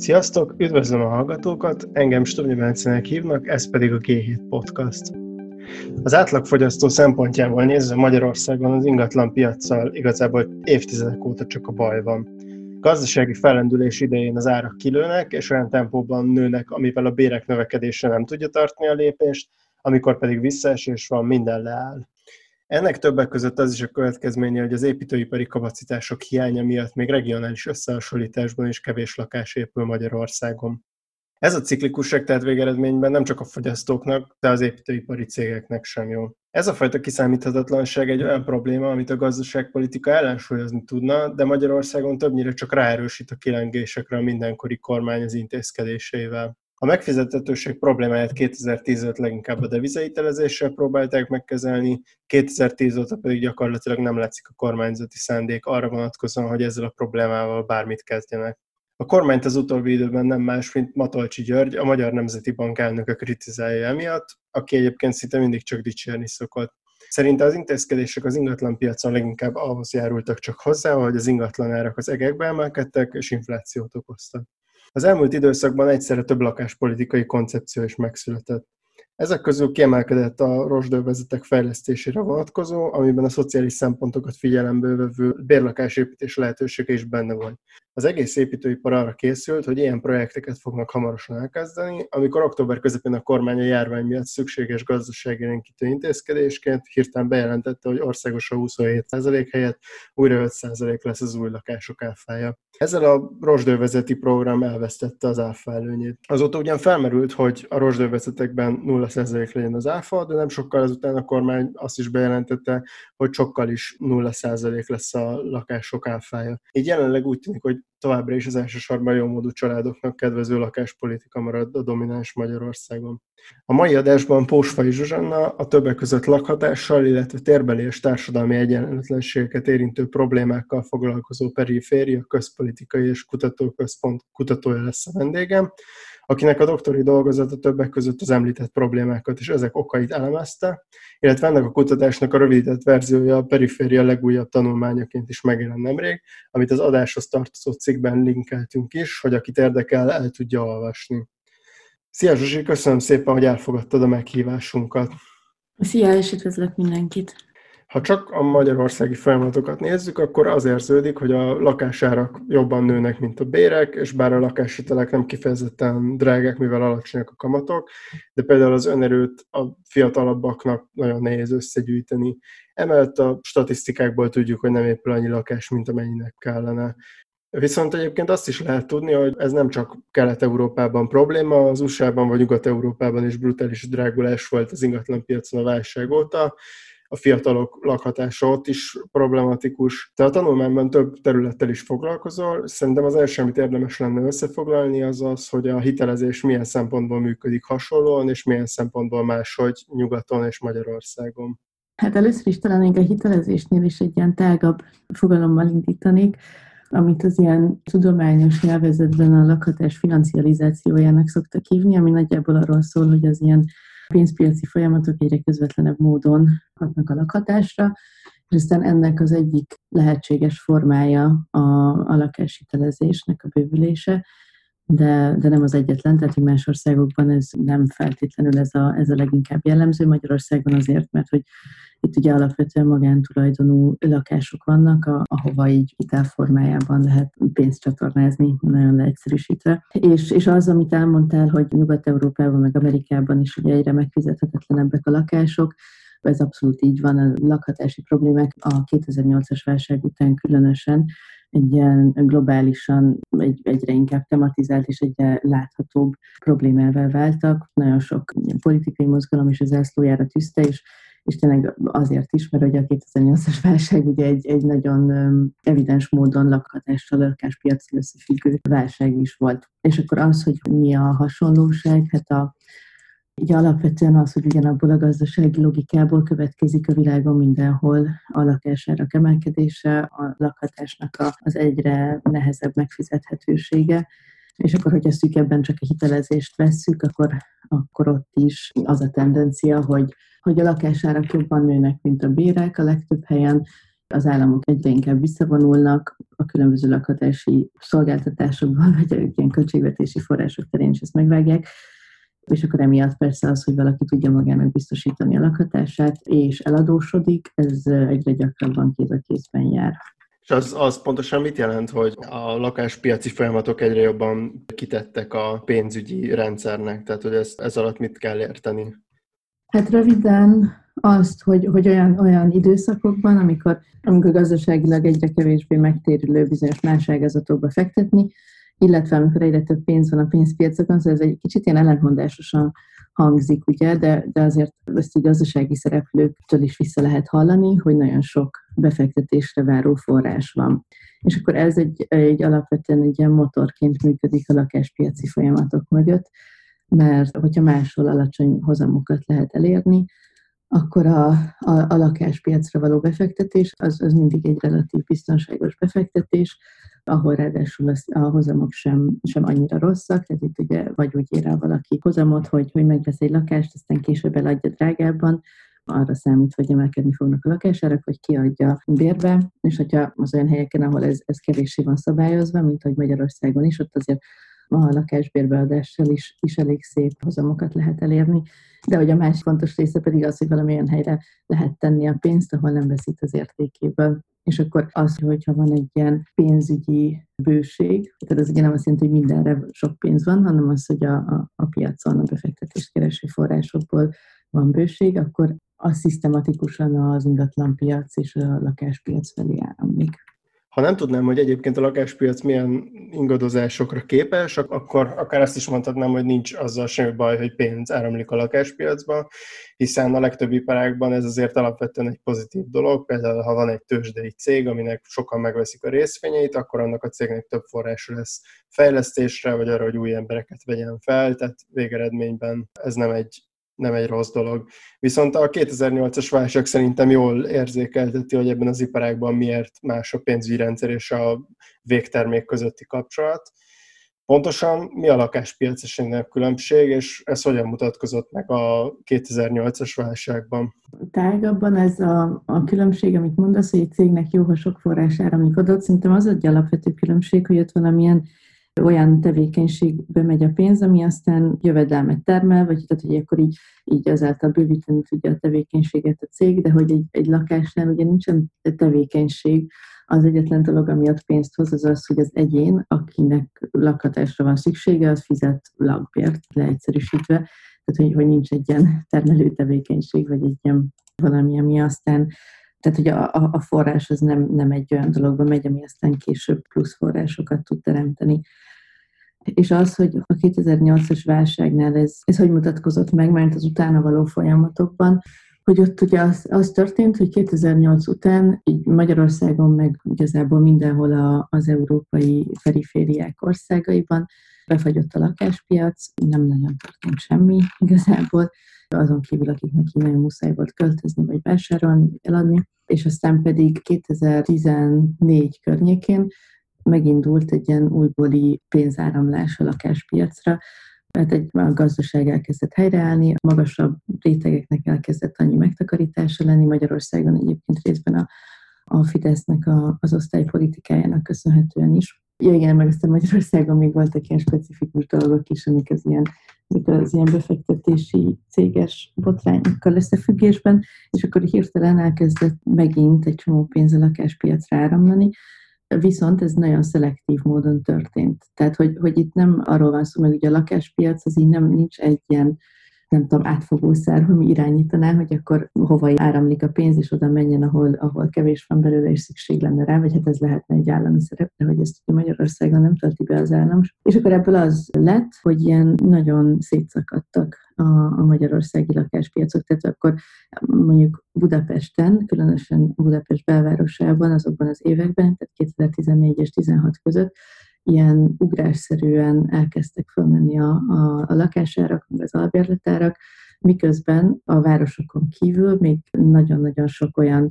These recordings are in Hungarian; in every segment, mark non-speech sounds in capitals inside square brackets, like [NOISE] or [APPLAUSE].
Sziasztok, üdvözlöm a hallgatókat, engem Stovnyi Bencenek hívnak, ez pedig a G7 Podcast. Az átlagfogyasztó szempontjából nézve Magyarországon az ingatlan piaccal igazából évtizedek óta csak a baj van. Gazdasági fellendülés idején az árak kilőnek, és olyan tempóban nőnek, amivel a bérek növekedése nem tudja tartani a lépést, amikor pedig visszaesés van, minden leáll. Ennek többek között az is a következménye, hogy az építőipari kapacitások hiánya miatt még regionális összehasonlításban is kevés lakás épül Magyarországon. Ez a ciklikusság tehát végeredményben nem csak a fogyasztóknak, de az építőipari cégeknek sem jó. Ez a fajta kiszámíthatatlanság egy olyan probléma, amit a gazdaságpolitika ellensúlyozni tudna, de Magyarországon többnyire csak ráerősít a kilengésekre a mindenkori kormány az intézkedéseivel. A megfizethetőség problémáját 2015 leginkább a devizaitelezéssel próbálták megkezelni, 2010 óta pedig gyakorlatilag nem látszik a kormányzati szándék arra vonatkozóan, hogy ezzel a problémával bármit kezdjenek. A kormányt az utóbbi időben nem más, mint Matolcsi György, a Magyar Nemzeti Bank elnöke kritizálja emiatt, aki egyébként szinte mindig csak dicsérni szokott. Szerinte az intézkedések az ingatlan piacon leginkább ahhoz járultak csak hozzá, hogy az ingatlan árak az egekbe emelkedtek és inflációt okoztak. Az elmúlt időszakban egyszerre több lakáspolitikai koncepció is megszületett. Ezek közül kiemelkedett a rozsdővezetek fejlesztésére vonatkozó, amiben a szociális szempontokat figyelembe vevő bérlakásépítés lehetősége is benne volt. Az egész építőipar arra készült, hogy ilyen projekteket fognak hamarosan elkezdeni, amikor október közepén a kormány a járvány miatt szükséges gazdaságélénkítő intézkedésként hirtelen bejelentette, hogy országos a 27% helyett újra 5% lesz az új lakások áfája. Ezzel a rozsdővezeti program elvesztette az áfa előnyét. Azóta ugyan felmerült, hogy a rozsdővezetekben 0% legyen az áfa, de nem sokkal azután a kormány azt is bejelentette, hogy sokkal is 0% lesz a lakások áfája. Így jelenleg úgy tűnik, hogy továbbra is az elsősorban jó módú családoknak kedvező lakáspolitika marad a domináns Magyarországon. A mai adásban Pósfai Zsuzsanna a többek között lakhatással, illetve térbeli és társadalmi egyenlőtlenségeket érintő problémákkal foglalkozó periféria közpolitikai és kutatóközpont kutatója lesz a vendégem, akinek a doktori dolgozata többek között az említett problémákat és ezek okait elemezte, illetve ennek a kutatásnak a rövidített verziója a periféria legújabb tanulmányaként is megjelent nemrég, amit az adáshoz tartozó cikkben linkeltünk is, hogy akit érdekel, el tudja olvasni. Szia Zsuzsi, köszönöm szépen, hogy elfogadtad a meghívásunkat. Szia, és üdvözlök mindenkit! Ha csak a magyarországi folyamatokat nézzük, akkor az érződik, hogy a lakásárak jobban nőnek, mint a bérek, és bár a lakáshitelek nem kifejezetten drágák, mivel alacsonyak a kamatok, de például az önerőt a fiatalabbaknak nagyon nehéz összegyűjteni. Emellett a statisztikákból tudjuk, hogy nem épül annyi lakás, mint amennyinek kellene. Viszont egyébként azt is lehet tudni, hogy ez nem csak Kelet-Európában probléma, az USA-ban vagy Nyugat-Európában is brutális drágulás volt az ingatlanpiacon a válság óta, a fiatalok lakhatása ott is problematikus. Te a tanulmányban több területtel is foglalkozol. Szerintem az első, amit érdemes lenne összefoglalni, az az, hogy a hitelezés milyen szempontból működik hasonlóan, és milyen szempontból máshogy nyugaton és Magyarországon. Hát először is talán a hitelezésnél is egy ilyen tágabb fogalommal indítanék, amit az ilyen tudományos nyelvezetben a lakhatás financializációjának szoktak hívni, ami nagyjából arról szól, hogy az ilyen pénzpiaci folyamatok egyre közvetlenebb módon hatnak a lakhatásra, és aztán ennek az egyik lehetséges formája a, a lakáshitelezésnek a bővülése, de, de nem az egyetlen, tehát hogy más országokban ez nem feltétlenül ez a, ez a leginkább jellemző, Magyarországon azért, mert hogy itt ugye alapvetően magántulajdonú lakások vannak, a, ahova így hitelformájában lehet pénzt csatornázni, nagyon leegyszerűsítve. És, és az, amit elmondtál, hogy Nyugat-Európában, meg Amerikában is ugye egyre megfizethetetlenebbek a lakások, ez abszolút így van, a lakhatási problémák a 2008-as válság után különösen egy ilyen globálisan egy, egyre inkább tematizált és egyre láthatóbb problémával váltak. Nagyon sok politikai mozgalom is az zászlójára tűzte, és és tényleg azért is, mert ugye a 2008-as válság ugye egy, egy nagyon evidens módon lakhatással, lakáspiacsal összefüggő válság is volt. És akkor az, hogy mi a hasonlóság, hát a, így alapvetően az, hogy ugyanabból a gazdasági logikából következik a világon mindenhol a lakásárak emelkedése, a lakhatásnak az egyre nehezebb megfizethetősége, és akkor, hogy ezt ebben csak a hitelezést vesszük, akkor, akkor ott is az a tendencia, hogy, hogy a lakásárak jobban nőnek, mint a bérek a legtöbb helyen, az államok egyre inkább visszavonulnak a különböző lakhatási szolgáltatásokban, vagy ilyen költségvetési források terén is ezt megvágják, és akkor emiatt persze az, hogy valaki tudja magának biztosítani a lakhatását, és eladósodik, ez egyre gyakrabban kéz a kézben jár. És az, az pontosan mit jelent, hogy a lakáspiaci folyamatok egyre jobban kitettek a pénzügyi rendszernek? Tehát, hogy ez, ez alatt mit kell érteni? Hát röviden azt, hogy, hogy olyan, olyan időszakokban, amikor, amikor gazdaságilag egyre kevésbé megtérülő bizonyos más ágazatokba fektetni, illetve amikor egyre több pénz van a pénzpiacokon, szóval ez egy kicsit ilyen ellentmondásosan hangzik, ugye, de, de azért ezt a gazdasági szereplőktől is vissza lehet hallani, hogy nagyon sok befektetésre váró forrás van. És akkor ez egy, egy alapvetően egy ilyen motorként működik a lakáspiaci folyamatok mögött, mert hogyha máshol alacsony hozamokat lehet elérni, akkor a, a, a lakáspiacra való befektetés az, az mindig egy relatív biztonságos befektetés, ahol ráadásul a hozamok sem, sem annyira rosszak, tehát itt ugye vagy úgy ér el valaki hozamot, hogy, hogy megvesz egy lakást, aztán később eladja drágábban, arra számít, hogy emelkedni fognak a lakásárak, vagy kiadja bérbe, és hogyha az olyan helyeken, ahol ez, ez kevéssé van szabályozva, mint hogy Magyarországon is, ott azért a lakásbérbeadással is, is elég szép hozamokat lehet elérni. De hogy a másik fontos része pedig az, hogy valamilyen helyre lehet tenni a pénzt, ahol nem veszít az értékéből. És akkor az, hogyha van egy ilyen pénzügyi bőség, tehát ez ugye nem azt jelenti, hogy mindenre sok pénz van, hanem az, hogy a, a, a piacon a befektetéskereső forrásokból van bőség, akkor az szisztematikusan az ingatlanpiac és a lakáspiac felé áramlik. Ha nem tudnám, hogy egyébként a lakáspiac milyen ingadozásokra képes, akkor akár azt is mondhatnám, hogy nincs azzal semmi baj, hogy pénz áramlik a lakáspiacba, hiszen a legtöbb iparágban ez azért alapvetően egy pozitív dolog. Például, ha van egy tőzsdei cég, aminek sokan megveszik a részvényeit, akkor annak a cégnek több forrása lesz fejlesztésre, vagy arra, hogy új embereket vegyen fel, tehát végeredményben ez nem egy nem egy rossz dolog. Viszont a 2008-as válság szerintem jól érzékelteti, hogy ebben az iparágban miért más a pénzügyi rendszer és a végtermék közötti kapcsolat. Pontosan mi a lakáspiac esetén különbség, és ez hogyan mutatkozott meg a 2008-as válságban? Tágabban ez a, a különbség, amit mondasz, hogy egy cégnek jó, ha sok forrás áramlik adott, szerintem az egy alapvető különbség, hogy ott valamilyen olyan tevékenységbe megy a pénz, ami aztán jövedelmet termel, vagy tehát, hogy akkor így, így azáltal bővíteni tudja a tevékenységet a cég, de hogy egy, egy lakásnál ugye nincsen tevékenység, az egyetlen dolog, ami ott pénzt hoz, az az, hogy az egyén, akinek lakhatásra van szüksége, az fizet lakbért, leegyszerűsítve, tehát hogy, hogy nincs egy ilyen termelő tevékenység, vagy egy ilyen valami, ami aztán tehát, hogy a, a forrás az nem, nem egy olyan dologba megy, ami aztán később plusz forrásokat tud teremteni. És az, hogy a 2008-as válságnál ez, ez hogy mutatkozott meg, mert az utána való folyamatokban, hogy ott ugye az, az történt, hogy 2008 után így Magyarországon, meg igazából mindenhol a, az európai perifériák országaiban befagyott a lakáspiac, nem nagyon történt semmi igazából, azon kívül, akiknek így nagyon muszáj volt költözni, vagy vásárolni, eladni, és aztán pedig 2014 környékén megindult egy ilyen újbóli pénzáramlás a lakáspiacra, mert egy a gazdaság elkezdett helyreállni, a magasabb rétegeknek elkezdett annyi megtakarítása lenni, Magyarországon egyébként részben a, a Fidesznek a, az osztálypolitikájának köszönhetően is. Ja, igen, meg aztán Magyarországon még voltak ilyen specifikus dolgok is, amik az ilyen, az ilyen befektetési céges botrányokkal összefüggésben, és akkor hirtelen elkezdett megint egy csomó pénz a lakáspiacra áramlani, Viszont ez nagyon szelektív módon történt. Tehát, hogy, hogy itt nem arról van szó, meg ugye a lakáspiac az így nem nincs egy ilyen nem tudom, átfogó szerv, ami irányítaná, hogy akkor hova áramlik a pénz, és oda menjen, ahol, ahol kevés van belőle, és szükség lenne rá, vagy hát ez lehetne egy állami szerep, de hogy ezt ugye Magyarországon nem tölti be az állam. És akkor ebből az lett, hogy ilyen nagyon szétszakadtak a, a magyarországi lakáspiacok, tehát akkor mondjuk Budapesten, különösen Budapest belvárosában azokban az években, tehát 2014 és 16 között ilyen ugrásszerűen elkezdtek fölmenni a, a, a lakásárak, meg az albérletárak, miközben a városokon kívül még nagyon-nagyon sok olyan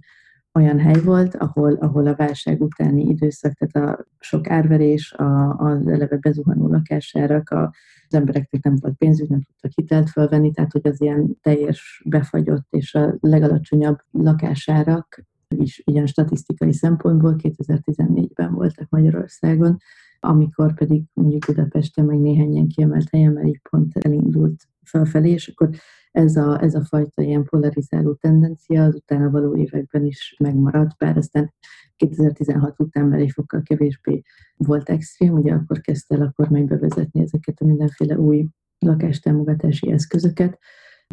olyan hely volt, ahol, ahol a válság utáni időszak, tehát a sok árverés, a, az eleve bezuhanó lakásárak, a, az embereknek nem volt pénzük, nem tudtak hitelt fölvenni, tehát hogy az ilyen teljes befagyott és a legalacsonyabb lakásárak is ilyen statisztikai szempontból 2014-ben voltak Magyarországon, amikor pedig mondjuk Budapesten meg néhány ilyen kiemelt helyen már így pont elindult felfelé, és akkor ez a, ez a fajta ilyen polarizáló tendencia az utána való években is megmaradt, bár aztán 2016 után már egy fokkal kevésbé volt extrém, ugye akkor kezdte el a kormány bevezetni ezeket a mindenféle új lakástámogatási eszközöket,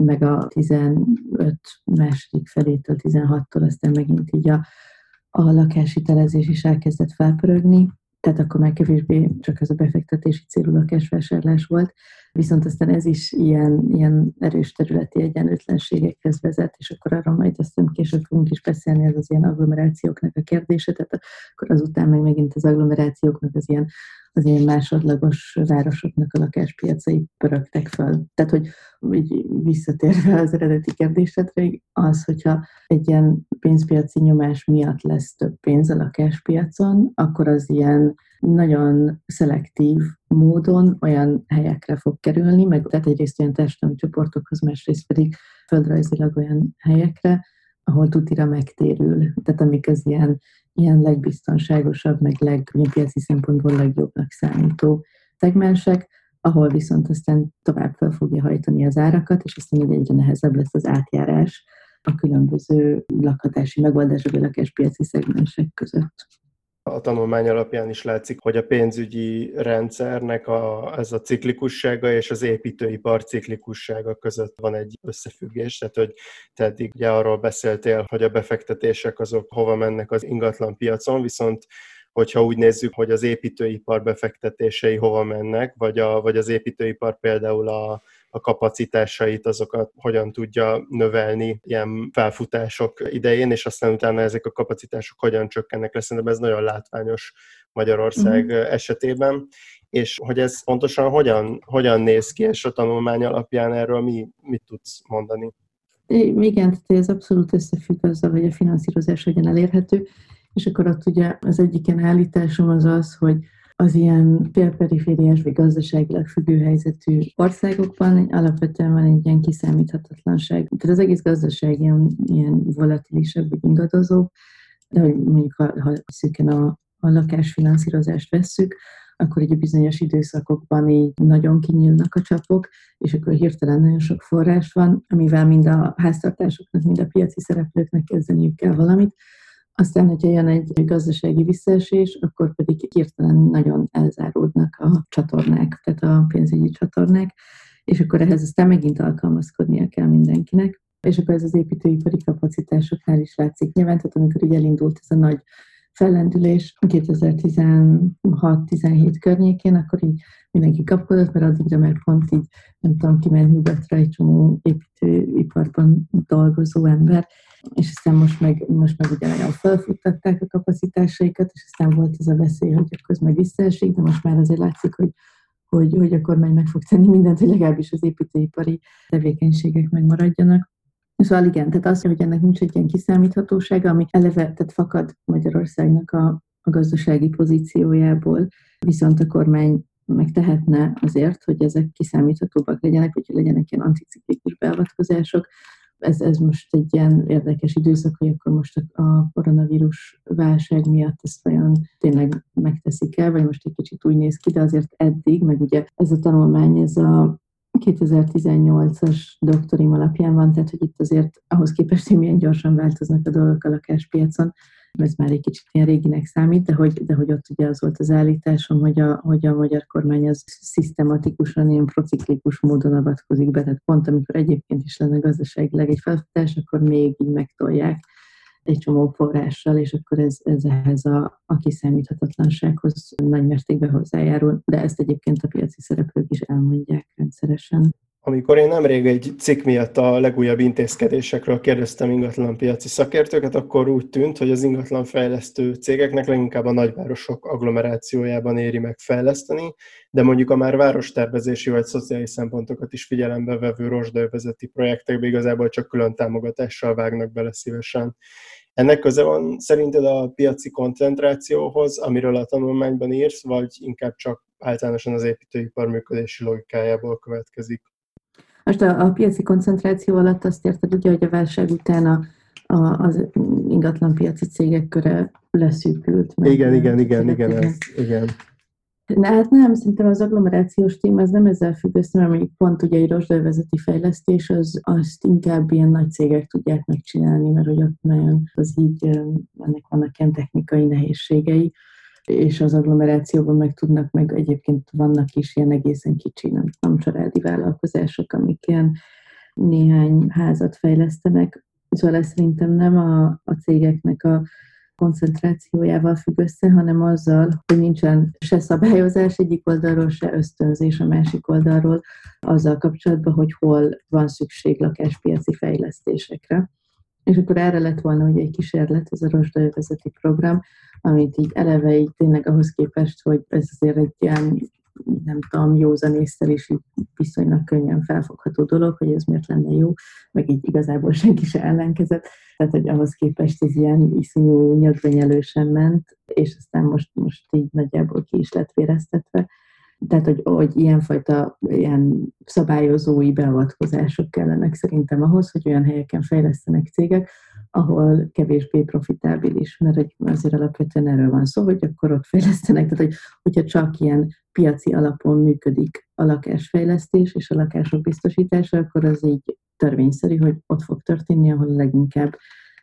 meg a 15 második felétől 16-tól aztán megint így a, a lakáshitelezés is elkezdett felpörögni, tehát akkor már kevésbé csak ez a befektetési célú lakásvásárlás volt, viszont aztán ez is ilyen, ilyen erős területi egyenlőtlenségekhez vezet, és akkor arra majd aztán később fogunk is beszélni, ez az ilyen agglomerációknak a kérdése, tehát akkor azután meg megint az agglomerációknak az ilyen az ilyen másodlagos városoknak a lakáspiacai pörögtek fel. Tehát, hogy így visszatérve az eredeti kérdésedre, az, hogyha egy ilyen pénzpiaci nyomás miatt lesz több pénz a lakáspiacon, akkor az ilyen nagyon szelektív módon olyan helyekre fog kerülni, meg tehát egyrészt olyan társadalmi csoportokhoz, másrészt pedig földrajzilag olyan helyekre, ahol tutira megtérül. Tehát amik az ilyen ilyen legbiztonságosabb, meg legpiaci szempontból legjobbnak számító szegmensek, ahol viszont aztán tovább fel fogja hajtani az árakat, és aztán így egyre nehezebb lesz az átjárás a különböző lakhatási megoldások, a lakáspiaci szegmensek között a tanulmány alapján is látszik, hogy a pénzügyi rendszernek a, ez a ciklikussága és az építőipar ciklikussága között van egy összefüggés. Tehát, hogy te eddig ugye arról beszéltél, hogy a befektetések azok hova mennek az ingatlan piacon, viszont hogyha úgy nézzük, hogy az építőipar befektetései hova mennek, vagy, a, vagy az építőipar például a, a kapacitásait, azokat hogyan tudja növelni ilyen felfutások idején, és aztán utána ezek a kapacitások hogyan csökkennek lesz. Szerintem ez nagyon látványos Magyarország uh-huh. esetében, és hogy ez pontosan hogyan, hogyan néz ki, és a tanulmány alapján erről mi, mit tudsz mondani? Igen, tehát ez abszolút összefügg azzal, hogy a finanszírozás hogyan elérhető, és akkor ott ugye az egyik ilyen állításom az az, hogy az ilyen félperifériás vagy gazdaságilag függő helyzetű országokban alapvetően van egy ilyen kiszámíthatatlanság. Tehát az egész gazdaság ilyen, ilyen volatilisebb, vagy ingadozó, de hogy mondjuk ha, ha szűken a, a lakásfinanszírozást vesszük, akkor egy bizonyos időszakokban így nagyon kinyílnak a csapok, és akkor hirtelen nagyon sok forrás van, amivel mind a háztartásoknak, mind a piaci szereplőknek kezdeniük kell valamit, aztán, hogyha jön egy gazdasági visszaesés, akkor pedig hirtelen nagyon elzáródnak a csatornák, tehát a pénzügyi csatornák, és akkor ehhez aztán megint alkalmazkodnia kell mindenkinek. És akkor ez az építőipari kapacitásoknál is látszik nyilván, tehát amikor így elindult ez a nagy fellendülés 2016-17 környékén, akkor így mindenki kapkodott, mert addigra már pont így, nem tudom, kiment nyugatra egy csomó építőiparban dolgozó ember, és aztán most meg, most meg ugyanolyan felfuttatták a kapacitásaikat, és aztán volt ez a veszély, hogy akkor meg visszaesik, de most már azért látszik, hogy hogy, hogy a kormány meg fog tenni mindent, hogy legalábbis az építőipari tevékenységek megmaradjanak. Szóval igen, tehát az, hogy ennek nincs egy ilyen kiszámíthatósága, ami eleve tehát fakad Magyarországnak a, a gazdasági pozíciójából, viszont a kormány megtehetne azért, hogy ezek kiszámíthatóbbak legyenek, hogy legyenek ilyen anticiklikus beavatkozások. Ez, ez most egy ilyen érdekes időszak, hogy akkor most a koronavírus válság miatt ezt olyan tényleg megteszik el, vagy most egy kicsit úgy néz ki, de azért eddig, meg ugye ez a tanulmány, ez a 2018-as doktorim alapján van, tehát hogy itt azért ahhoz képest, hogy milyen gyorsan változnak a dolgok a lakáspiacon, ez már egy kicsit ilyen réginek számít, de hogy, de hogy ott ugye az volt az állításom, hogy a, hogy a magyar kormány az szisztematikusan, ilyen prociklikus módon avatkozik be, tehát pont amikor egyébként is lenne gazdaságileg egy felfutás, akkor még így megtolják egy csomó forrással, és akkor ez, ez ehhez a, a kiszámíthatatlansághoz nagy mértékben hozzájárul, de ezt egyébként a piaci szereplők is elmondják rendszeresen. Amikor én nemrég egy cikk miatt a legújabb intézkedésekről kérdeztem ingatlanpiaci szakértőket, akkor úgy tűnt, hogy az ingatlanfejlesztő cégeknek leginkább a nagyvárosok agglomerációjában éri meg fejleszteni, de mondjuk a már várostervezési vagy szociális szempontokat is figyelembe vevő rozsdaövezeti projektekbe igazából csak külön támogatással vágnak bele szívesen. Ennek köze van szerinted a piaci koncentrációhoz, amiről a tanulmányban írsz, vagy inkább csak általánosan az építőipar működési logikájából következik? Most a, a piaci koncentráció alatt azt érted ugye, hogy a válság után a, az ingatlanpiaci cégek köre leszűkült. Igen, igen, igen, igen, ez, igen. De hát nem, szerintem az agglomerációs téma az nem ezzel függ össze, mert mondjuk pont ugye egy rozsdővezeti fejlesztés, az, azt inkább ilyen nagy cégek tudják megcsinálni, mert hogy ott nagyon az így, ennek vannak ilyen technikai nehézségei, és az agglomerációban meg tudnak, meg egyébként vannak is ilyen egészen kicsi, nem, nem családi vállalkozások, amik ilyen néhány házat fejlesztenek, szóval ez szerintem nem a, a cégeknek a koncentrációjával függ össze, hanem azzal, hogy nincsen se szabályozás egyik oldalról, se ösztönzés a másik oldalról, azzal kapcsolatban, hogy hol van szükség lakáspiaci fejlesztésekre. És akkor erre lett volna hogy egy kísérlet, ez a rozsdaövezeti program, amit így eleve így tényleg ahhoz képest, hogy ez azért egy ilyen nem tudom, józanésztel is így viszonylag könnyen felfogható dolog, hogy ez miért lenne jó, meg így igazából senki se ellenkezett. Tehát, hogy ahhoz képest ez ilyen iszonyú nyögvenyelősen ment, és aztán most, most így nagyjából ki is lett véreztetve. Tehát, hogy, hogy ilyenfajta ilyen szabályozói beavatkozások kellenek szerintem ahhoz, hogy olyan helyeken fejlesztenek cégek, ahol kevésbé profitábilis, mert azért alapvetően erről van szó, hogy akkor ott fejlesztenek, tehát hogy, hogyha csak ilyen piaci alapon működik a lakásfejlesztés és a lakások biztosítása, akkor az így törvényszerű, hogy ott fog történni, ahol leginkább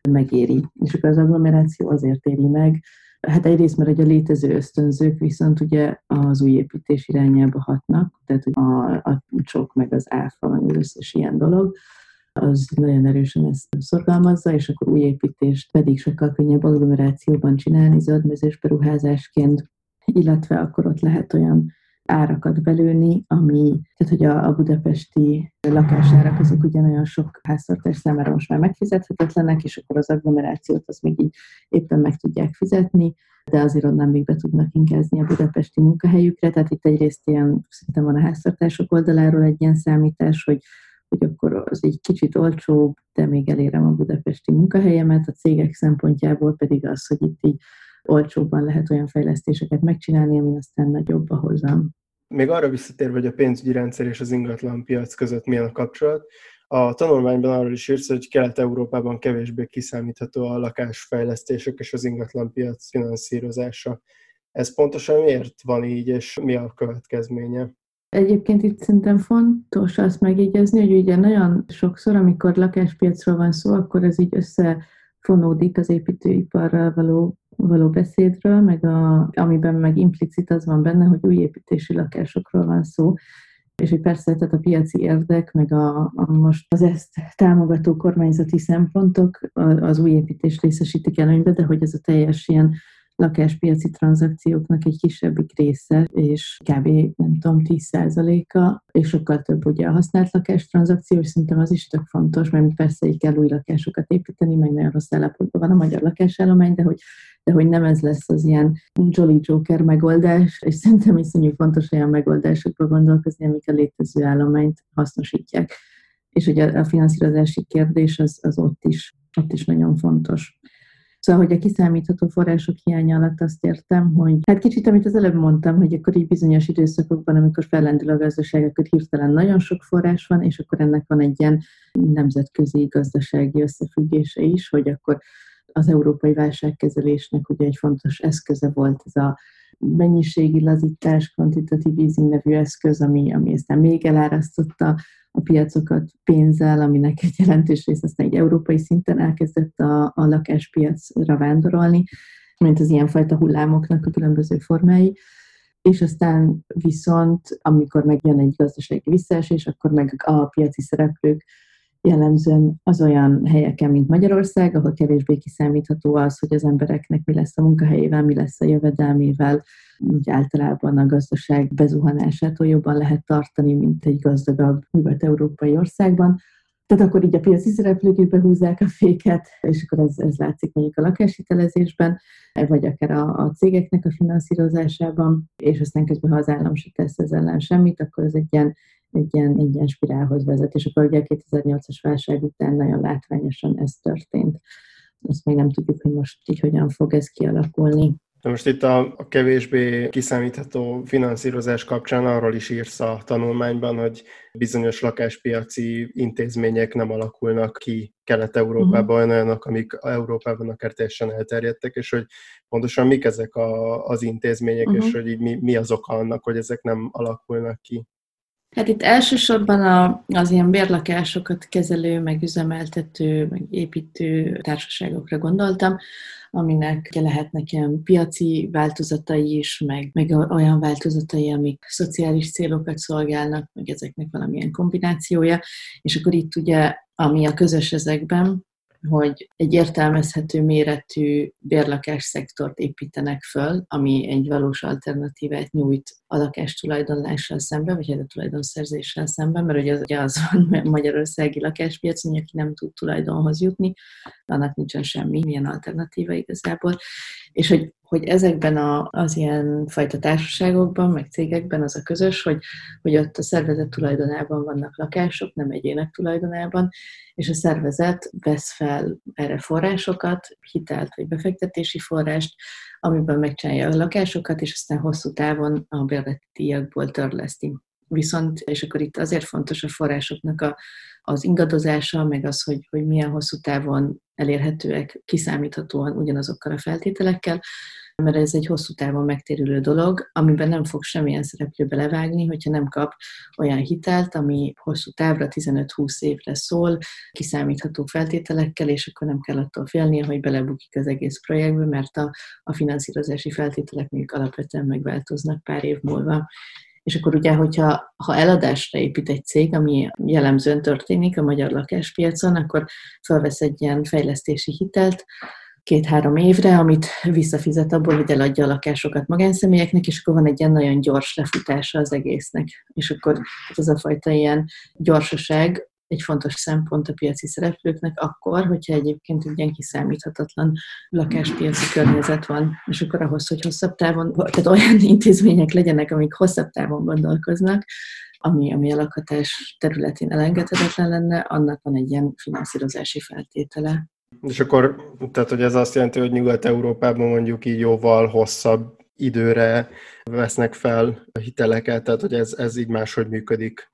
megéri. És akkor az agglomeráció azért éri meg, Hát egyrészt, mert a létező ösztönzők viszont ugye az új építés irányába hatnak, tehát a, a csok meg az áfa, meg az összes ilyen dolog, az nagyon erősen ezt szorgalmazza, és akkor új építést pedig sokkal könnyebb agglomerációban csinálni, zöldmezős beruházásként, illetve akkor ott lehet olyan árakat belőni, ami, tehát hogy a, a budapesti lakásárak azok ugyanolyan sok háztartás számára most már megfizethetetlenek, és akkor az agglomerációt az még így éppen meg tudják fizetni, de azért onnan még be tudnak inkázni a budapesti munkahelyükre, tehát itt egyrészt ilyen, szerintem van a háztartások oldaláról egy ilyen számítás, hogy hogy akkor az egy kicsit olcsóbb, de még elérem a budapesti munkahelyemet, a cégek szempontjából pedig az, hogy itt így olcsóbban lehet olyan fejlesztéseket megcsinálni, ami aztán nagyobb a hozam. Még arra visszatérve, hogy a pénzügyi rendszer és az ingatlan piac között milyen a kapcsolat, a tanulmányban arról is írsz, hogy Kelet-Európában kevésbé kiszámítható a lakásfejlesztések és az ingatlanpiac finanszírozása. Ez pontosan miért van így, és mi a következménye? Egyébként itt szerintem fontos azt megjegyezni, hogy ugye nagyon sokszor, amikor lakáspiacról van szó, akkor ez így összefonódik az építőiparral való, való beszédről, meg a, amiben meg implicit az van benne, hogy új építési lakásokról van szó, és hogy persze tehát a piaci érdek, meg a, a most az ezt támogató kormányzati szempontok az új építés részesítik előnybe, de hogy ez a teljes ilyen lakáspiaci tranzakcióknak egy kisebbik része, és kb. nem tudom, 10%-a, és sokkal több ugye a használt lakás tranzakció, és szerintem az is tök fontos, mert persze így kell új lakásokat építeni, meg nagyon rossz állapotban van a magyar lakásállomány, de hogy, de hogy nem ez lesz az ilyen Jolly Joker megoldás, és szerintem iszonyú fontos olyan megoldásokba gondolkozni, amik a létező állományt hasznosítják. És ugye a finanszírozási kérdés az, az ott, is, ott is nagyon fontos. Szóval, hogy a kiszámítható források hiánya alatt azt értem, hogy hát kicsit, amit az előbb mondtam, hogy akkor így bizonyos időszakokban, amikor fellendül a gazdaság, akkor hirtelen nagyon sok forrás van, és akkor ennek van egy ilyen nemzetközi gazdasági összefüggése is, hogy akkor az európai válságkezelésnek ugye egy fontos eszköze volt ez a mennyiségi lazítás, quantitative easing nevű eszköz, ami, ami aztán még elárasztotta a piacokat pénzzel, aminek egy jelentős rész aztán egy európai szinten elkezdett a, a lakáspiacra vándorolni, mint az ilyenfajta hullámoknak a különböző formái. És aztán viszont, amikor megjön egy gazdasági visszaesés, akkor meg a piaci szereplők jellemzően az olyan helyeken, mint Magyarország, ahol kevésbé kiszámítható az, hogy az embereknek mi lesz a munkahelyével, mi lesz a jövedelmével, úgy általában a gazdaság bezuhanásától jobban lehet tartani, mint egy gazdagabb nyugat-európai országban. Tehát akkor így a piaci szereplők is behúzzák a féket, és akkor ez, ez látszik mondjuk a lakáshitelezésben, vagy akár a, a cégeknek a finanszírozásában, és aztán közben, ha az állam se tesz ez ellen semmit, akkor ez egy ilyen egy ilyen, egy ilyen spirálhoz vezet, és akkor ugye a 2008-as válság után nagyon látványosan ez történt. Azt még nem tudjuk, hogy most így hogyan fog ez kialakulni. De most itt a, a kevésbé kiszámítható finanszírozás kapcsán arról is írsz a tanulmányban, hogy bizonyos lakáspiaci intézmények nem alakulnak ki Kelet-Európában, uh-huh. olyanok, amik Európában akár teljesen elterjedtek, és hogy pontosan mik ezek a, az intézmények, uh-huh. és hogy így mi, mi az oka annak, hogy ezek nem alakulnak ki. Hát itt elsősorban a, az ilyen bérlakásokat kezelő, meg üzemeltető, meg építő társaságokra gondoltam, aminek lehetnek ilyen piaci változatai is, meg, meg olyan változatai, amik szociális célokat szolgálnak, meg ezeknek valamilyen kombinációja. És akkor itt ugye, ami a közös ezekben, hogy egy értelmezhető méretű bérlakás szektort építenek föl, ami egy valós alternatívát nyújt a lakás tulajdonlással szemben, vagy a tulajdonszerzéssel szemben, mert ugye az, ugye az van [LAUGHS] magyarországi lakáspiacon, hogy aki nem tud tulajdonhoz jutni, annak nincsen semmi, milyen alternatíva igazából. És hogy hogy ezekben a, az ilyen fajta társaságokban, meg cégekben az a közös, hogy, hogy ott a szervezet tulajdonában vannak lakások, nem egyének tulajdonában, és a szervezet vesz fel erre forrásokat, hitelt vagy befektetési forrást, amiben megcsinálja a lakásokat, és aztán hosszú távon a bérleti díjakból törleszti. Viszont, és akkor itt azért fontos a forrásoknak a, az ingadozása, meg az, hogy, hogy milyen hosszú távon elérhetőek kiszámíthatóan ugyanazokkal a feltételekkel, mert ez egy hosszú távon megtérülő dolog, amiben nem fog semmilyen szereplő belevágni, hogyha nem kap olyan hitelt, ami hosszú távra, 15-20 évre szól, kiszámítható feltételekkel, és akkor nem kell attól félnie, hogy belebukik az egész projektbe, mert a, a finanszírozási feltételek még alapvetően megváltoznak pár év múlva. És akkor ugye, hogyha ha eladásra épít egy cég, ami jellemzően történik a magyar lakáspiacon, akkor felvesz egy ilyen fejlesztési hitelt, két-három évre, amit visszafizet abból, hogy eladja a lakásokat magánszemélyeknek, és akkor van egy ilyen nagyon gyors lefutása az egésznek. És akkor ez a fajta ilyen gyorsaság egy fontos szempont a piaci szereplőknek akkor, hogyha egyébként egy ilyen kiszámíthatatlan lakáspiaci környezet van, és akkor ahhoz, hogy hosszabb távon, tehát olyan [LAUGHS] intézmények legyenek, amik hosszabb távon gondolkoznak, ami, ami a lakhatás területén elengedhetetlen lenne, annak van egy ilyen finanszírozási feltétele. És akkor, tehát hogy ez azt jelenti, hogy Nyugat-Európában mondjuk így jóval hosszabb időre vesznek fel hiteleket, tehát hogy ez, ez így máshogy működik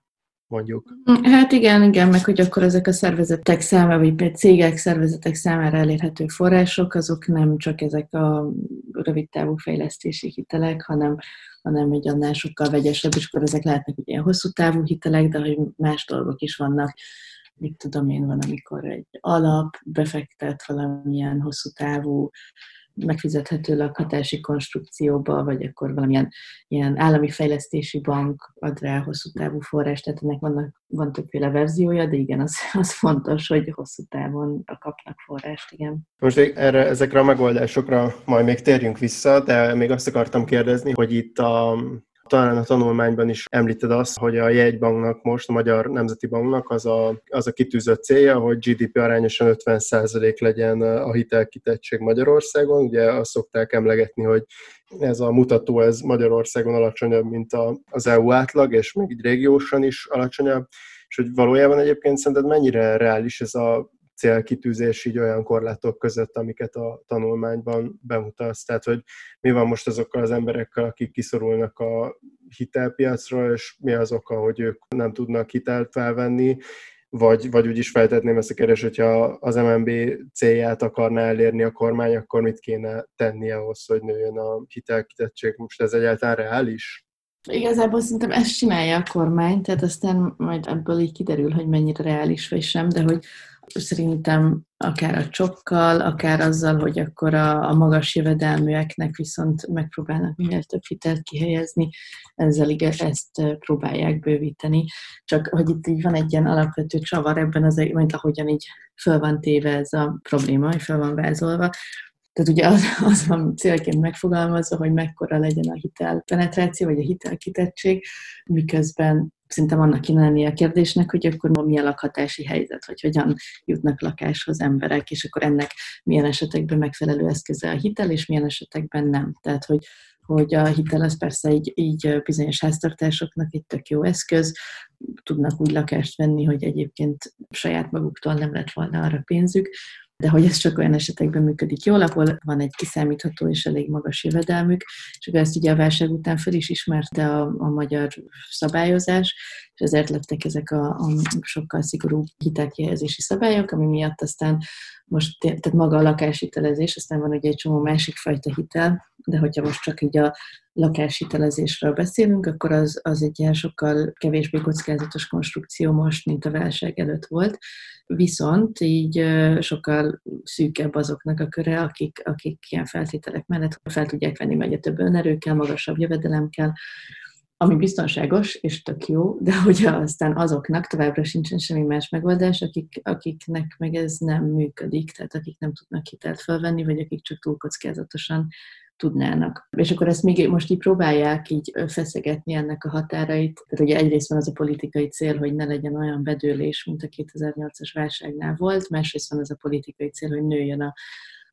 mondjuk. Hát igen, igen, meg hogy akkor ezek a szervezetek számára, vagy cégek, szervezetek számára elérhető források, azok nem csak ezek a rövid távú fejlesztési hitelek, hanem, hanem egy annál sokkal vegyesebb, és akkor ezek lehetnek ilyen hosszú távú hitelek, de hogy más dolgok is vannak mit tudom én, van, amikor egy alap befektet valamilyen hosszú távú megfizethető lakhatási konstrukcióba, vagy akkor valamilyen ilyen állami fejlesztési bank ad rá hosszú távú forrást, tehát ennek vannak, van többféle verziója, de igen, az, [LAUGHS] az fontos, hogy hosszú távon kapnak forrást, igen. Most erre, ezekre a megoldásokra majd még térjünk vissza, de még azt akartam kérdezni, hogy itt a talán a tanulmányban is említed azt, hogy a jegybanknak most, a Magyar Nemzeti Banknak az a, az a kitűzött célja, hogy GDP arányosan 50% legyen a hitelkitettség Magyarországon. Ugye azt szokták emlegetni, hogy ez a mutató ez Magyarországon alacsonyabb, mint a, az EU átlag, és még így régiósan is alacsonyabb. És hogy valójában egyébként szerinted mennyire reális ez a célkitűzés így olyan korlátok között, amiket a tanulmányban bemutatsz. Tehát, hogy mi van most azokkal az emberekkel, akik kiszorulnak a hitelpiacról, és mi az oka, hogy ők nem tudnak hitelt felvenni, vagy, vagy úgy is feltetném ezt a kérdést, hogyha az MNB célját akarná elérni a kormány, akkor mit kéne tennie ahhoz, hogy nőjön a hitelkitettség? Most ez egyáltalán reális? Igazából szerintem ezt csinálja a kormány, tehát aztán majd ebből így kiderül, hogy mennyire reális vagy sem, de hogy szerintem akár a csokkal, akár azzal, hogy akkor a, a magas jövedelműeknek viszont megpróbálnak minél több hitelt kihelyezni, ezzel igaz, ezt próbálják bővíteni. Csak hogy itt így van egy ilyen alapvető csavar ebben, az, mint ahogyan így föl van téve ez a probléma, hogy föl van vázolva, tehát ugye az, az van célként megfogalmazva, hogy mekkora legyen a hitelpenetráció, vagy a hitelkitettség, miközben szerintem annak kéne lenni a kérdésnek, hogy akkor mi a lakhatási helyzet, hogy hogyan jutnak lakáshoz emberek, és akkor ennek milyen esetekben megfelelő eszköze a hitel, és milyen esetekben nem. Tehát, hogy hogy a hitel az persze így, így bizonyos háztartásoknak egy tök jó eszköz, tudnak úgy lakást venni, hogy egyébként saját maguktól nem lett volna arra pénzük, de hogy ez csak olyan esetekben működik jól, ahol van egy kiszámítható és elég magas jövedelmük, akkor ezt ugye a válság után fel is ismerte a, a magyar szabályozás, és ezért lettek ezek a, a sokkal szigorúbb hitelkihelyezési szabályok, ami miatt aztán most, tehát maga a lakáshitelezés, aztán van ugye egy csomó másik fajta hitel, de hogyha most csak így a lakáshitelezésről beszélünk, akkor az, az egy ilyen sokkal kevésbé kockázatos konstrukció most, mint a válság előtt volt. Viszont így sokkal szűkebb azoknak a köre, akik, akik ilyen feltételek mellett fel tudják venni, meg a több önerőkkel, magasabb jövedelem kell, ami biztonságos és tök jó, de [LAUGHS] hogyha aztán azoknak továbbra sincsen semmi más megoldás, akik, akiknek meg ez nem működik, tehát akik nem tudnak hitelt felvenni, vagy akik csak túl kockázatosan tudnának. És akkor ezt még most így próbálják így feszegetni ennek a határait. Tehát ugye egyrészt van az a politikai cél, hogy ne legyen olyan bedőlés, mint a 2008-as válságnál volt, másrészt van az a politikai cél, hogy nőjön a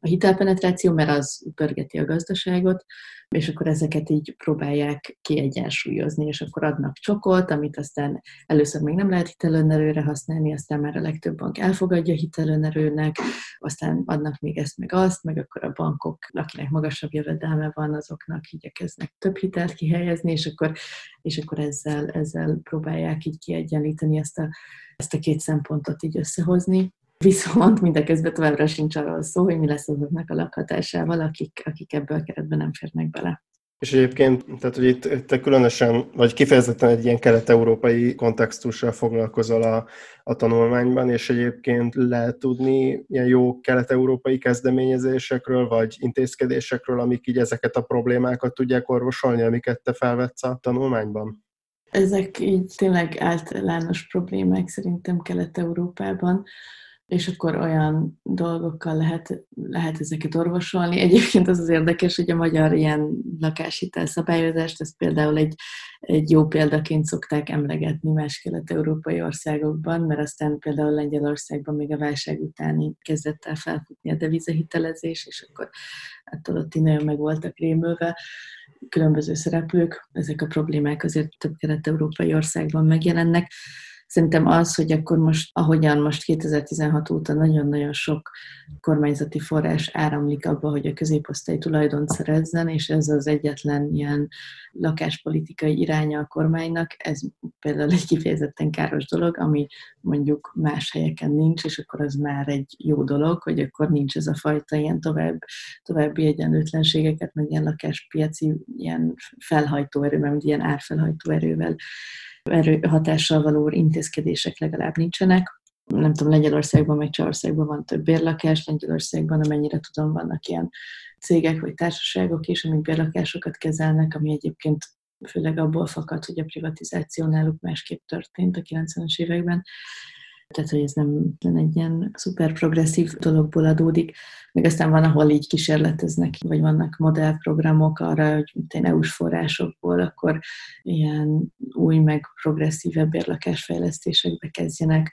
a hitelpenetráció, mert az pörgeti a gazdaságot, és akkor ezeket így próbálják kiegyensúlyozni, és akkor adnak csokot, amit aztán először még nem lehet hitelönerőre használni, aztán már a legtöbb bank elfogadja hitelönerőnek, aztán adnak még ezt meg azt, meg akkor a bankok, akinek magasabb jövedelme van, azoknak igyekeznek több hitelt kihelyezni, és akkor, és akkor ezzel, ezzel próbálják így kiegyenlíteni ezt a, ezt a két szempontot így összehozni. Viszont mindeközben továbbra sincs arról szó, hogy mi lesz azoknak a lakhatásával, akik, akik ebből a keretben nem férnek bele. És egyébként, tehát hogy itt te különösen, vagy kifejezetten egy ilyen kelet-európai kontextussal foglalkozol a, a tanulmányban, és egyébként lehet tudni ilyen jó kelet-európai kezdeményezésekről, vagy intézkedésekről, amik így ezeket a problémákat tudják orvosolni, amiket te felvetsz a tanulmányban? Ezek így tényleg általános problémák szerintem Kelet-Európában és akkor olyan dolgokkal lehet, lehet ezeket orvosolni. Egyébként az az érdekes, hogy a magyar ilyen lakáshitel szabályozást, ezt például egy, egy jó példaként szokták emlegetni más kelet-európai országokban, mert aztán például Lengyelországban még a válság után kezdett el felfutni a devizahitelezés, és akkor attól ott nagyon meg voltak rémülve különböző szereplők. Ezek a problémák azért több kelet-európai országban megjelennek. Szerintem az, hogy akkor most, ahogyan most 2016 óta nagyon-nagyon sok kormányzati forrás áramlik abba, hogy a középosztály tulajdont szerezzen, és ez az egyetlen ilyen lakáspolitikai iránya a kormánynak, ez például egy kifejezetten káros dolog, ami mondjuk más helyeken nincs, és akkor az már egy jó dolog, hogy akkor nincs ez a fajta ilyen tovább, további egyenlőtlenségeket, meg ilyen lakáspiaci ilyen felhajtó erővel, ilyen árfelhajtó erővel erő hatással való intézkedések legalább nincsenek. Nem tudom, Lengyelországban, meg Csehországban van több bérlakás, Lengyelországban, amennyire tudom, vannak ilyen cégek vagy társaságok is, amik bérlakásokat kezelnek, ami egyébként főleg abból fakad, hogy a privatizáció náluk másképp történt a 90-es években. Tehát, hogy ez nem, egy ilyen szuper progresszív dologból adódik. Meg aztán van, ahol így kísérleteznek, vagy vannak modellprogramok arra, hogy mint én EU-s forrásokból, akkor ilyen új, meg progresszívebb bérlakásfejlesztésekbe kezdjenek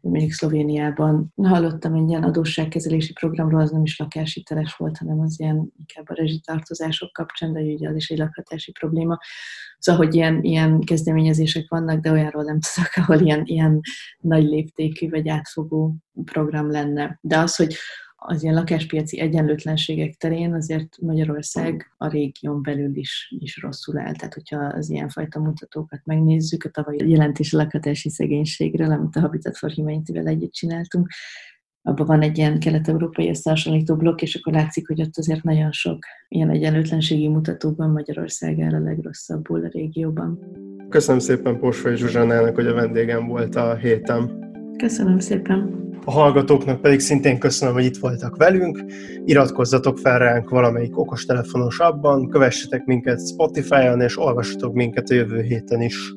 mondjuk Szlovéniában hallottam egy ilyen adósságkezelési programról, az nem is lakáshiteles volt, hanem az ilyen inkább a rezsitartozások kapcsán, de ugye az is egy lakhatási probléma. Szóval, hogy ilyen, ilyen kezdeményezések vannak, de olyanról nem tudok, ahol ilyen, ilyen nagy léptékű vagy átfogó program lenne. De az, hogy az ilyen lakáspiaci egyenlőtlenségek terén azért Magyarország a régión belül is, is rosszul áll. Tehát, hogyha az ilyenfajta mutatókat megnézzük, a tavalyi jelentés a lakhatási szegénységről, amit a Habitat for Humanity-vel együtt csináltunk, abban van egy ilyen kelet-európai összehasonlító blokk, és akkor látszik, hogy ott azért nagyon sok ilyen egyenlőtlenségi mutatóban Magyarország áll a legrosszabbul a régióban. Köszönöm szépen Porsfai Zsuzsánának, hogy a vendégem volt a héten. Köszönöm szépen. A hallgatóknak pedig szintén köszönöm, hogy itt voltak velünk. Iratkozzatok fel ránk valamelyik okostelefonos abban, kövessetek minket Spotify-on, és olvassatok minket a jövő héten is.